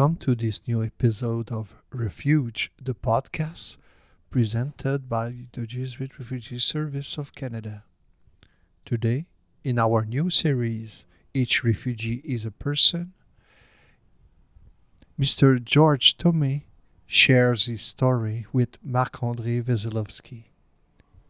Welcome to this new episode of Refuge, the podcast presented by the Jesuit Refugee Service of Canada. Today, in our new series, Each Refugee is a Person, Mr. George Tomei shares his story with Marc-André Veselovsky.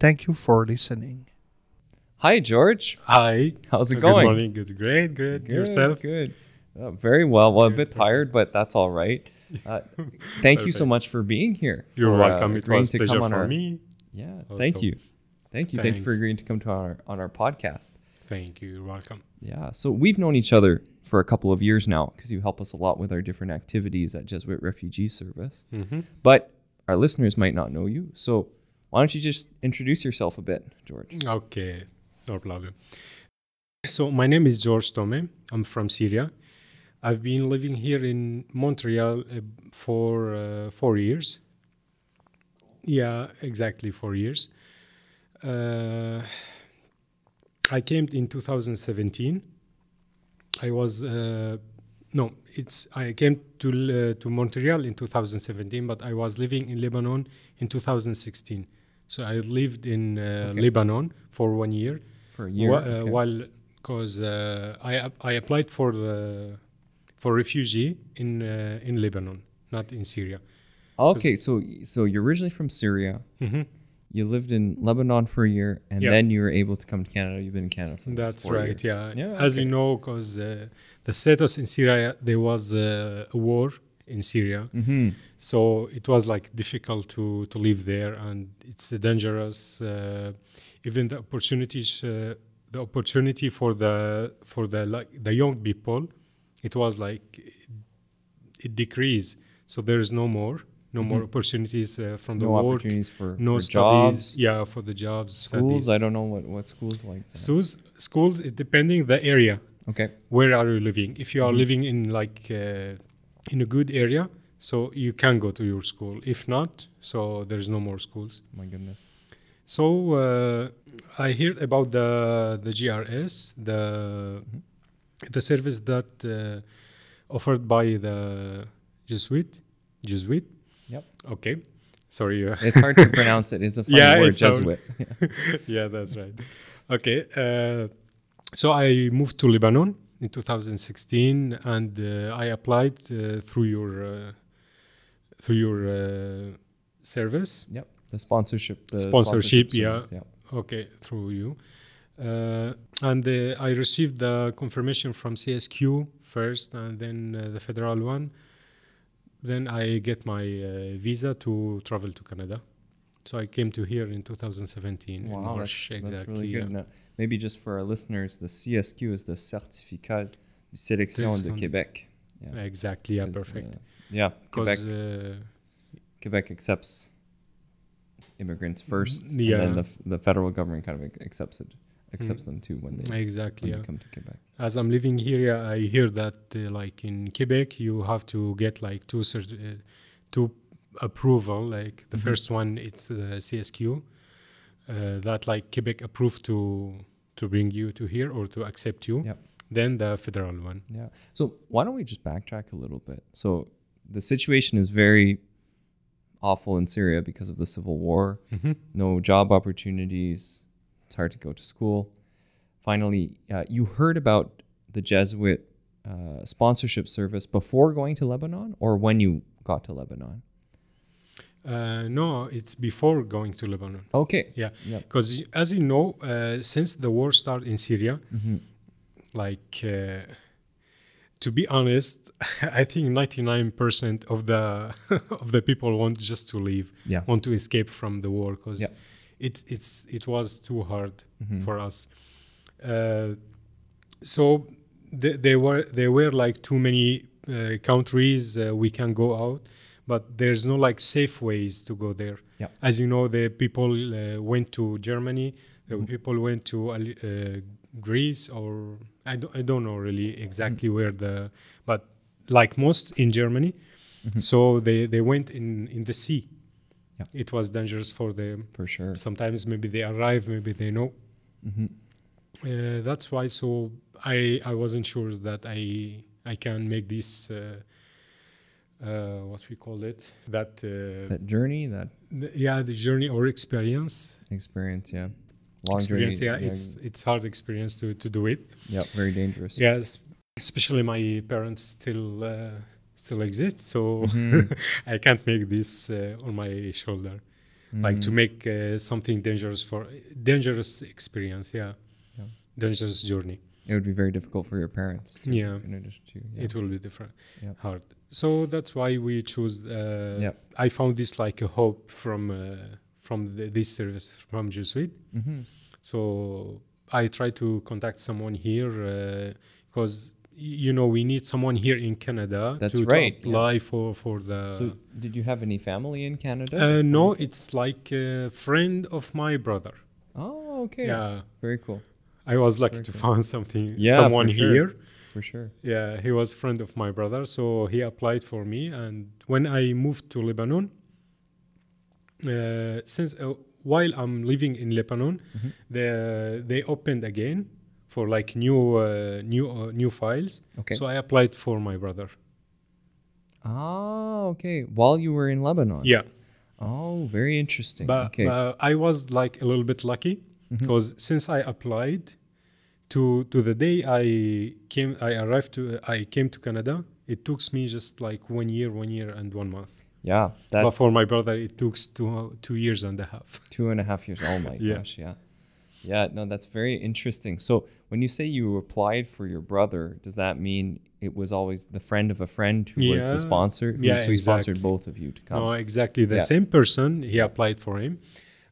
Thank you for listening. Hi, George. Hi. How's it Good going? Good morning. Good. Great. Good. Yourself? Good. Uh, very well. Well, a bit tired, but that's all right. Uh, thank you so much for being here. You're for, uh, welcome. it agreeing was to pleasure come on for our, me. Yeah. Thank you. Thank you. Thank you for agreeing to come to our on our podcast. Thank you. You're welcome. Yeah. So we've known each other for a couple of years now because you help us a lot with our different activities at Jesuit Refugee Service. hmm But our listeners might not know you. So why don't you just introduce yourself a bit, George? Okay. No problem. So my name is George Tome. I'm from Syria. I've been living here in Montreal uh, for uh, four years. Yeah, exactly four years. Uh, I came in 2017. I was uh, no, it's I came to uh, to Montreal in 2017, but I was living in Lebanon in 2016. So I lived in uh, Okay. Lebanon for one year, For a year. uh, okay. while because uh, I I applied for uh, for refugee in uh, in Lebanon, not in Syria. Okay, so so you're originally from Syria. hmm You lived in Lebanon for a year, and Yeah. then you were able to come to Canada. You've been in Canada for That's right. Yeah. Yeah. As okay. you know, because uh, the status in Syria, there was uh, a war in Syria. Mhm. so it was like difficult to to live there and it's dangerous uh, even the opportunities uh, the opportunity for the for the like the young people it was like it, decreased so there is no more no more Mhm. opportunities uh, from the No work opportunities for, no for studies jobs, yeah for the jobs schools. studies. I don't know what what schools like. that. schools schools it depending the area okay. where are you living if you are Mhm. living in like uh, in a good area so you can go to your school if not so there's no more schools My goodness. so uh, i heard about the the JRS the the service that uh, offered by the jesuit jesuit Yep. okay sorry uh, It's hard to pronounce it. It's a funny Yeah, word, it's hard. Jesuit. yeah, that's right. Okay, uh, so I moved to Lebanon in 2016, and uh, I applied uh, through your uh, through your uh, service. Yep. The sponsorship. The Sponsorship, service, yeah. Okay, through you, uh, and uh, I received the confirmation from CSQ first, and then uh, the federal one. Then I get my uh, visa to travel to Canada. So I came to here in 2017 in Wow, March, that's, exactly. that's really good. yeah. Now, maybe just for our listeners, the CSQ is the Certificat de Sélection de Québec. Yeah. Exactly, yeah, perfect. uh, yeah, Quebec, Because uh, Quebec accepts immigrants first, and then the, the federal government kind of accepts it, accepts them too when they exactly, when yeah. they come to Quebec. As I'm living here, yeah, I hear that uh, like in Quebec, you have to get like two cert- uh, two approval. Like the Mhm. first one, it's the CSQ uh, that like Quebec approved to to bring you to here or to accept you. Yep. Then the federal one. Yeah. So why don't we just backtrack a little bit? So the situation is very awful in Syria because of the civil war. Mm-hmm. No job opportunities. It's hard to go to school. Finally, uh, you heard about the Jesuit uh, sponsorship service before going to Lebanon, or when you got to Lebanon? Uh, no, it's before going to Lebanon. Okay. Yeah. Yeah. Because as you know, uh, since the war started in Syria, hmm like uh, to be honest, I think 99% of the of the people want just to leave, Yeah. want to escape from the war because Yeah. It it's it was too hard Mhm. for us. Uh, so th- there were there were like too many uh, countries uh, we can go out, but there's no like safe ways to go there. Yeah. As you know, the people uh, went to Germany. The Mhm. people went to uh, Greece or I don't, I don't know really exactly where the but like most in Germany. Mhm. So they they went in in the sea. Yeah. It was dangerous for them. For sure. Sometimes maybe they arrive, maybe they know. hmm Uh, that's why. So I I wasn't sure that I I can make this uh, uh, what we call it that, uh, That journey, that th- yeah the journey or experience experience, yeah. Long experience journey. yeah, it's it's hard experience to to do it yeah, very dangerous. yes especially my parents still uh, still exist so Mhm. i can't make this uh, on my shoulder like to Mm. make uh, something dangerous for dangerous experience yeah. Yeah. dangerous journey It would be very difficult for your parents. To, Yeah. In addition to yeah. it will be different Yeah. hard so that's why we choose uh, Yeah. i found this like a hope from uh, from the, this service from jesuit Mhm. so i try to contact someone here because you know we need someone here in canada That's to, to right, yeah. apply for for the So, did you have any family in Canada? uh, no it's like a friend of my brother Oh, okay. yeah Very cool. i was lucky Very to cool. find something Yeah, someone sure. here For sure. Yeah, he was friend of my brother, so he applied for me. And when I moved to Lebanon, uh, since uh, while I'm living in Lebanon, Mhm. they they opened again for like new uh, new uh, new files. Okay. So I applied for my brother. Ah, okay. While you were in Lebanon. Yeah, Oh, very interesting. but, okay. but I was like a little bit lucky Mhm. because since I applied to to the day I came, I arrived to I came to Canada. It took me just like one year, one year and one month. yeah, but for my brother, it took two two years and a half. two and a half years. Oh my Yeah. gosh, yeah. Yeah, no, that's very interesting. So when you say you applied for your brother, does that mean it was always the friend of a friend who was the sponsor? Yeah, so he sponsored both of you to come. No, exactly the Yeah. same person. He applied for him,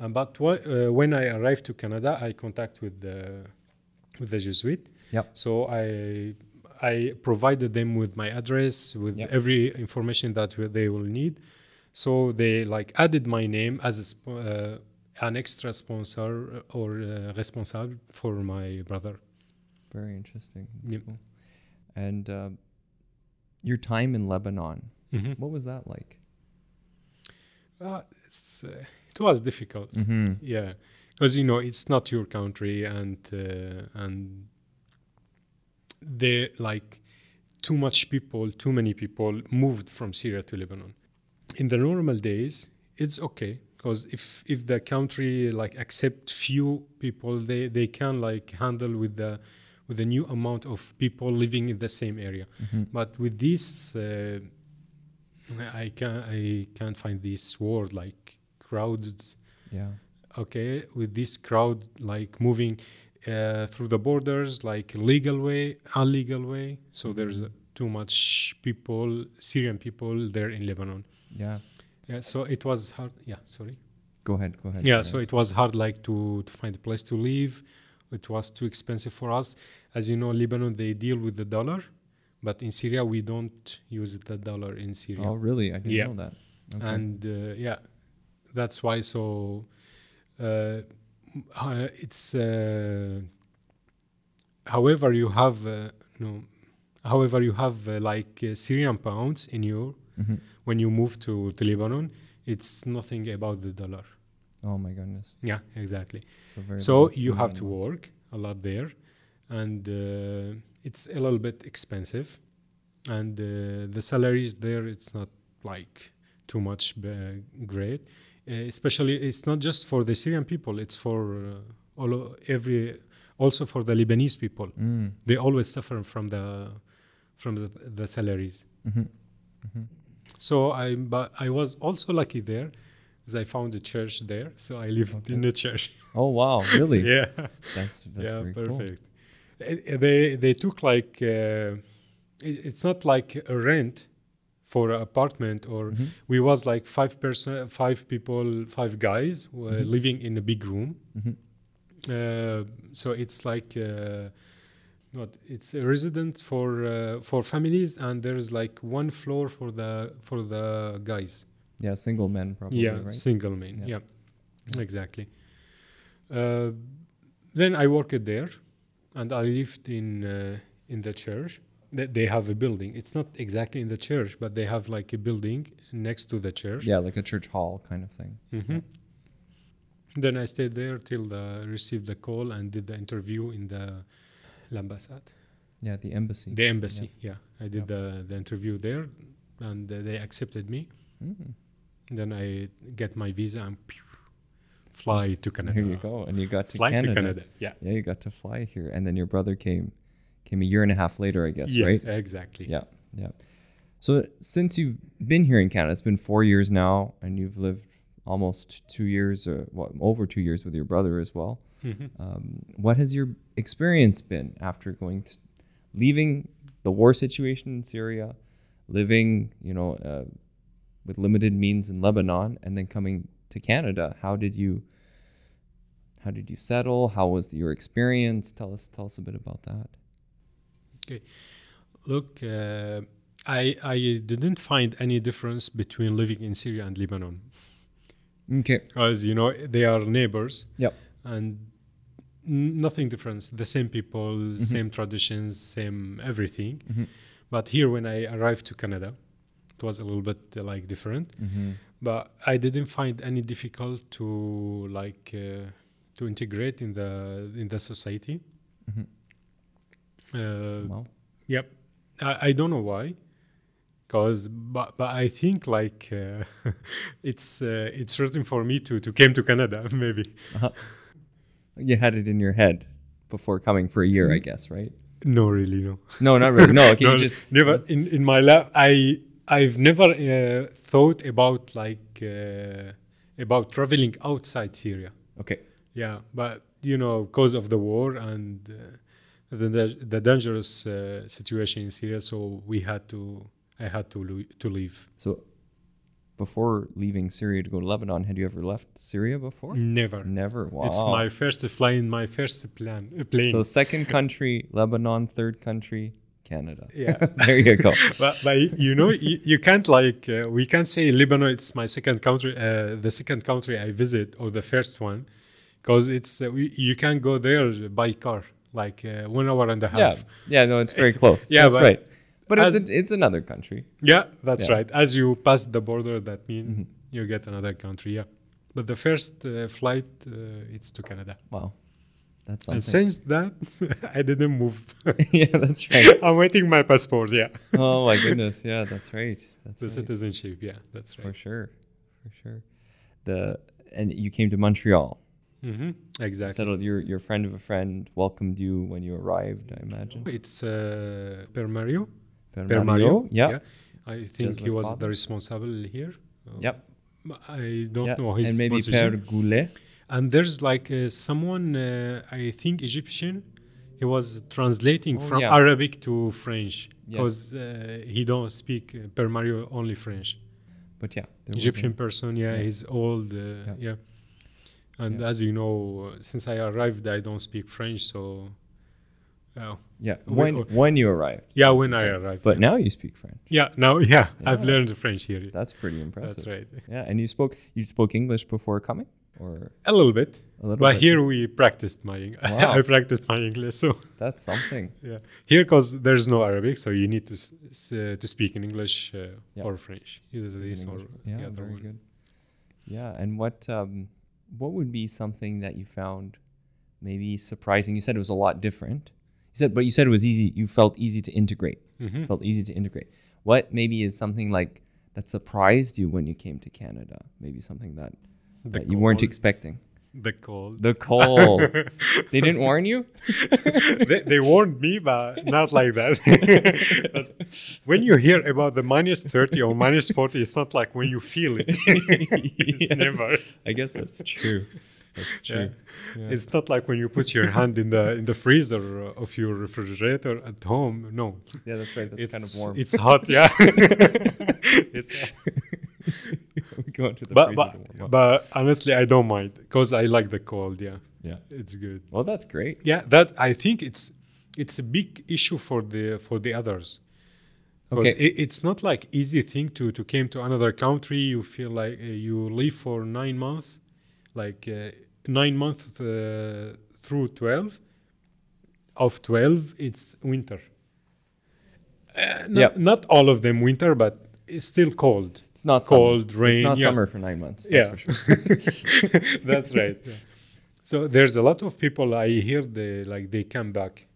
uh, but uh, when I arrived to Canada, I contact with the with the Jesuit. Yep. So I I provided them with my address with Yep. every information that they will need. So they like added my name as a sp- uh, an extra sponsor or uh, responsible for my brother. Very interesting. Yep. cool. And uh, your time in Lebanon, Mhm. what was that like? Uh, it's, uh, it was difficult. Mm-hmm. yeah because you know it's not your country and uh, and they like too much people too many people moved from syria to lebanon in the normal days it's okay because if if the country like accept few people they they can like handle with the with the new amount of people living in the same area Mm-hmm. but with this uh, i can i can't find this word like crowded Yeah. okay with this crowd like moving uh, through the borders like legal way illegal way so there's uh, too much people syrian people there in lebanon Yeah. Yeah so it was hard yeah sorry Go ahead. Go ahead. yeah sorry. so it was hard like to to find a place to live it was too expensive for us as you know lebanon they deal with the dollar but in syria we don't use the dollar in syria Oh, really? I didn't Yeah. know that. Okay. and uh, yeah that's why so uh, uh, it's uh, however you have uh, no however you have uh, like uh, syrian pounds in your Mhm. when you move to, to lebanon it's nothing about the dollar Oh my goodness. yeah exactly So so you have to work a lot there and uh, it's a little bit expensive and uh, the salaries there it's not like too much uh, great uh, especially it's not just for the syrian people it's for uh, all o- every also for the lebanese people Mm. they always suffer from the from the, the salaries Mm-hmm. Mm-hmm. So i but i was also lucky there because i found a church there so i lived Okay. in a church Oh wow! Really? yeah That's that's yeah very cool. perfect Uh, they they took like uh, it- it's not like a rent for an apartment or Mhm. we was like five person five people five guys were Mhm. living in a big room Mhm. uh, so it's like uh, what it's a resident for uh, for families and there's like one floor for the for the guys Yeah, single men probably. yeah Right. single man Yeah. yeah, Yeah. exactly uh, then i worked there and i lived in uh, in the church they, they have a building it's not exactly in the church but they have like a building next to the church Yeah, like a church hall kind of thing. Mhm. then i stayed there till the received the call and did the interview in the l'ambassade Yeah, the embassy. the embassy yeah, i did Yeah. the, the interview there and uh, they accepted me. Mm. Then I get my visa and pew, fly That's- to Canada. Here you go, and you got to Fly Canada. to Canada. Yeah. Yeah, you got to fly here, and then your brother came, came a year and a half later, I guess, yeah, right? Exactly. Yeah, yeah. So since you've been here in Canada, it's been four years now, and you've lived almost two years, or what, over two years with your brother as well. Mhm. Um, what has your experience been after going to leaving the war situation in Syria, living, you know, uh, with limited means in Lebanon, and then coming to Canada? How did you? How did you settle? How was your experience? Tell us, tell us a bit about that. Okay, look, uh, I I didn't find any difference between living in Syria and Lebanon, Okay. because you know they are neighbors. Yep. And nothing different the same people same traditions same everything Mhm. but here when i arrived to canada it was a little bit uh, like different Mm-hmm. but i didn't find any difficult to like uh, to integrate in the in the society Mhm. uh, Well, Yep. I, I don't know why. Cause but but I think like uh, it's uh, it's certain for me to to came to Canada maybe. uh-huh. You had it in your head before coming for a year, I guess, right? No, really, no. No, not really. No, okay, No, just never in in my life. I I've never uh, thought about like uh, about traveling outside Syria. okay. Yeah, but you know, because of the war and uh, the the dangerous uh, situation in Syria, so we had to. I had to lo- to leave. So, before leaving Syria to go to Lebanon, had you ever left Syria before? Never. Never. Wow. It's my first flying, my first plan, uh, plane. so second country, Lebanon. Third country, Canada. yeah. there you go. but, but you know, you, you can't like, uh, we can't say Lebanon, it's my second country, uh, the second country I visit or the first one, because it's, uh, we, you can't go there by car, like uh, one hour and a Yeah, half. yeah. No, it's very close. Yeah, that's but right. But it's a, it's another country. Yeah, that's Yeah. right. As you pass the border, that means Mhm. you get another country, yeah. But the first uh, flight, uh, it's to Canada. Wow, that's And since that, I didn't move. yeah, that's right. I'm waiting my passport, yeah. Oh my goodness. Yeah, that's right. That's The right. citizenship, yeah, that's right. For sure, for sure. The and you came to Montreal. hmm Exactly. Settled. Your your friend of a friend welcomed you when you arrived. I imagine. It's uh, Père Mario. Père Père Mario, Mario. Yeah. I think he was father. the responsible here. Uh, Yep. I don't yeah. know his and maybe position. Père Goulet. And there's like uh, someone, uh, I think Egyptian. He was translating Oh, from yeah. Arabic to French Yes. because uh, he don't speak uh, Père Mario only French. But yeah, Egyptian person, yeah, yeah. he's old, uh, Yeah. yeah. And Yeah. as you know, uh, since I arrived, I don't speak French, so. Uh, yeah. When uh, when you arrived. yeah, when I arrived. But yeah. now you speak French. Yeah, now yeah, I've Yeah. learned French here. That's pretty impressive. That's right. Yeah, and you spoke you spoke English before coming, or A little bit, a little but bit? here we practiced my Wow. I practiced my English. So That's something. yeah, here because there's no Arabic, so you need to uh, to speak in English uh, Yeah. or French, either this or yeah, the other very one. good. Yeah, and what um, what would be something that you found maybe surprising? You said it was a lot different. Said, but you said it was easy. You felt easy to integrate. Mhm. Felt easy to integrate. What maybe is something like that surprised you when you came to Canada? Maybe something that, that you weren't expecting. The cold. The cold. they didn't warn you. they, they warned me, but not like that. When you hear about the minus 30 or minus 40, it's not like when you feel it. it's Yeah. never. I guess that's true. That's true. Yeah. It's not like when you put your hand in the in the freezer of your refrigerator at home. No, Yeah, that's right. That's it's kind of warm. it's hot. Yeah, it's. we go into the But freezer but, to warm up. but honestly, I don't mind because I like the cold. Yeah, yeah. it's good. Well, that's great. Yeah, that I think it's it's a big issue for the for the others. Okay. it, it's not like easy thing to to came to another country. You feel like uh, you live for nine months, like uh, nine months uh, through twelve. Of twelve, it's winter. Uh, not, Yep. not all of them winter, but it's still cold. It's not Cold, summer. It's not yeah. summer for nine months. That's yeah, for sure. that's right. yeah. So there's a lot of people I hear they like they come back.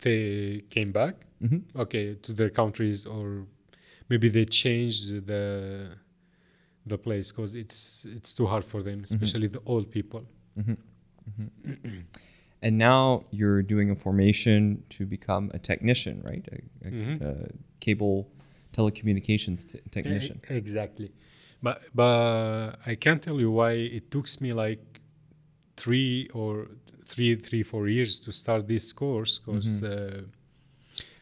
They came back, Mhm. okay, to their countries or maybe they changed the the place because it's it's too hard for them, especially the old people. hmm and now you're doing a formation to become a technician, right? A, a, Mhm. a cable telecommunications t- technician. E- exactly. But but I can't tell you why it took me like three or three three four years to start this course because uh,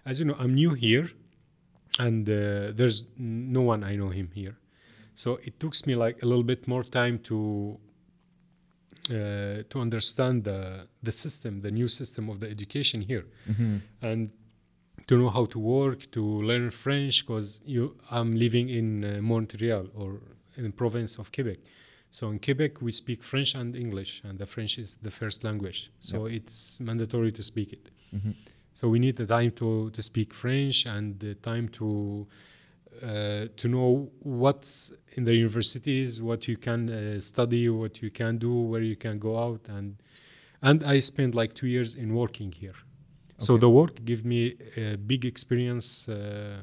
as you know I'm new here and uh, there's no one I know him here. So it took me like a little bit more time to uh, to understand the the system, the new system of the education here hmm and to know how to work, to learn French, because you I'm living in uh, Montreal or in the province of Quebec. So in Quebec we speak French and English, and the French is the first language. So it's mandatory to speak it. hmm So we need the time to, to speak French and the time to uh, to know what's in the universities, what you can uh, study, what you can do, where you can go out, and and I spent like two years in working here. So the work gave me a big experience. Uh,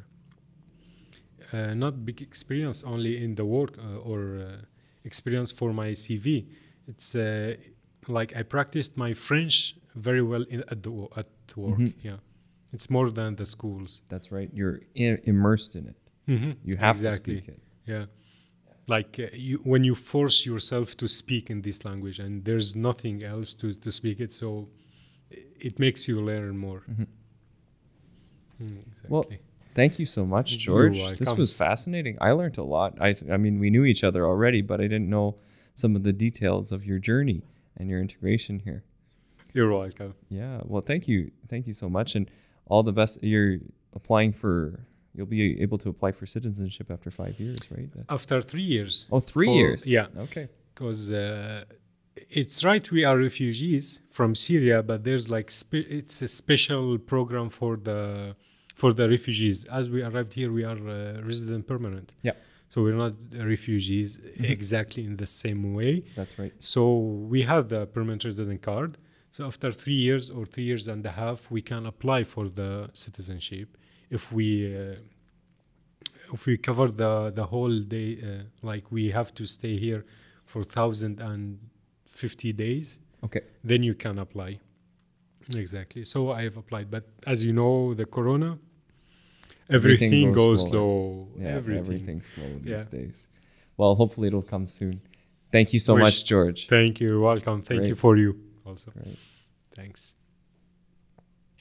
uh, not big experience only in the work uh, or uh, experience for my CV. It's uh, like I practiced my French very well in, at the at work. Mhm. Yeah, it's more than the schools. That's right. You're immersed in it. Mm-hmm. You have exactly. to speak it. Yeah, like uh, you when you force yourself to speak in this language, and there's nothing else to to speak it, so it makes you learn more. Mhm. Mm, exactly. Well, Thank you so much, George. This was fascinating. I learned a lot. I, th- I mean, we knew each other already, but I didn't know some of the details of your journey and your integration here. You're welcome. Yeah. Well, thank you. Thank you so much. And all the best. You're applying for, you'll be able to apply for citizenship after five years, right? After three years. oh, three for- years. Yeah, Okay. because uh, it's right we are refugees from Syria, but there's like spe- it's a special program for the for the refugees. As we arrived here, we are uh, resident permanent. Yeah. So we're not refugees Mhm. exactly in the same way. That's right. So we have the permanent resident card. So after three years or three years and a half, we can apply for the citizenship if we uh, if we cover the the whole day. Uh, like we have to stay here for thousand and fifty days, Okay. then you can apply. Exactly. So I have applied, but as you know, the corona, Everything everything, goes goes, slow. Yeah. everything. Everything's slow these Yeah. days. Well, hopefully it'll come soon. Thank you so Wish- much, George. Thank you. You're welcome. Thank you for you also. Great. Thanks.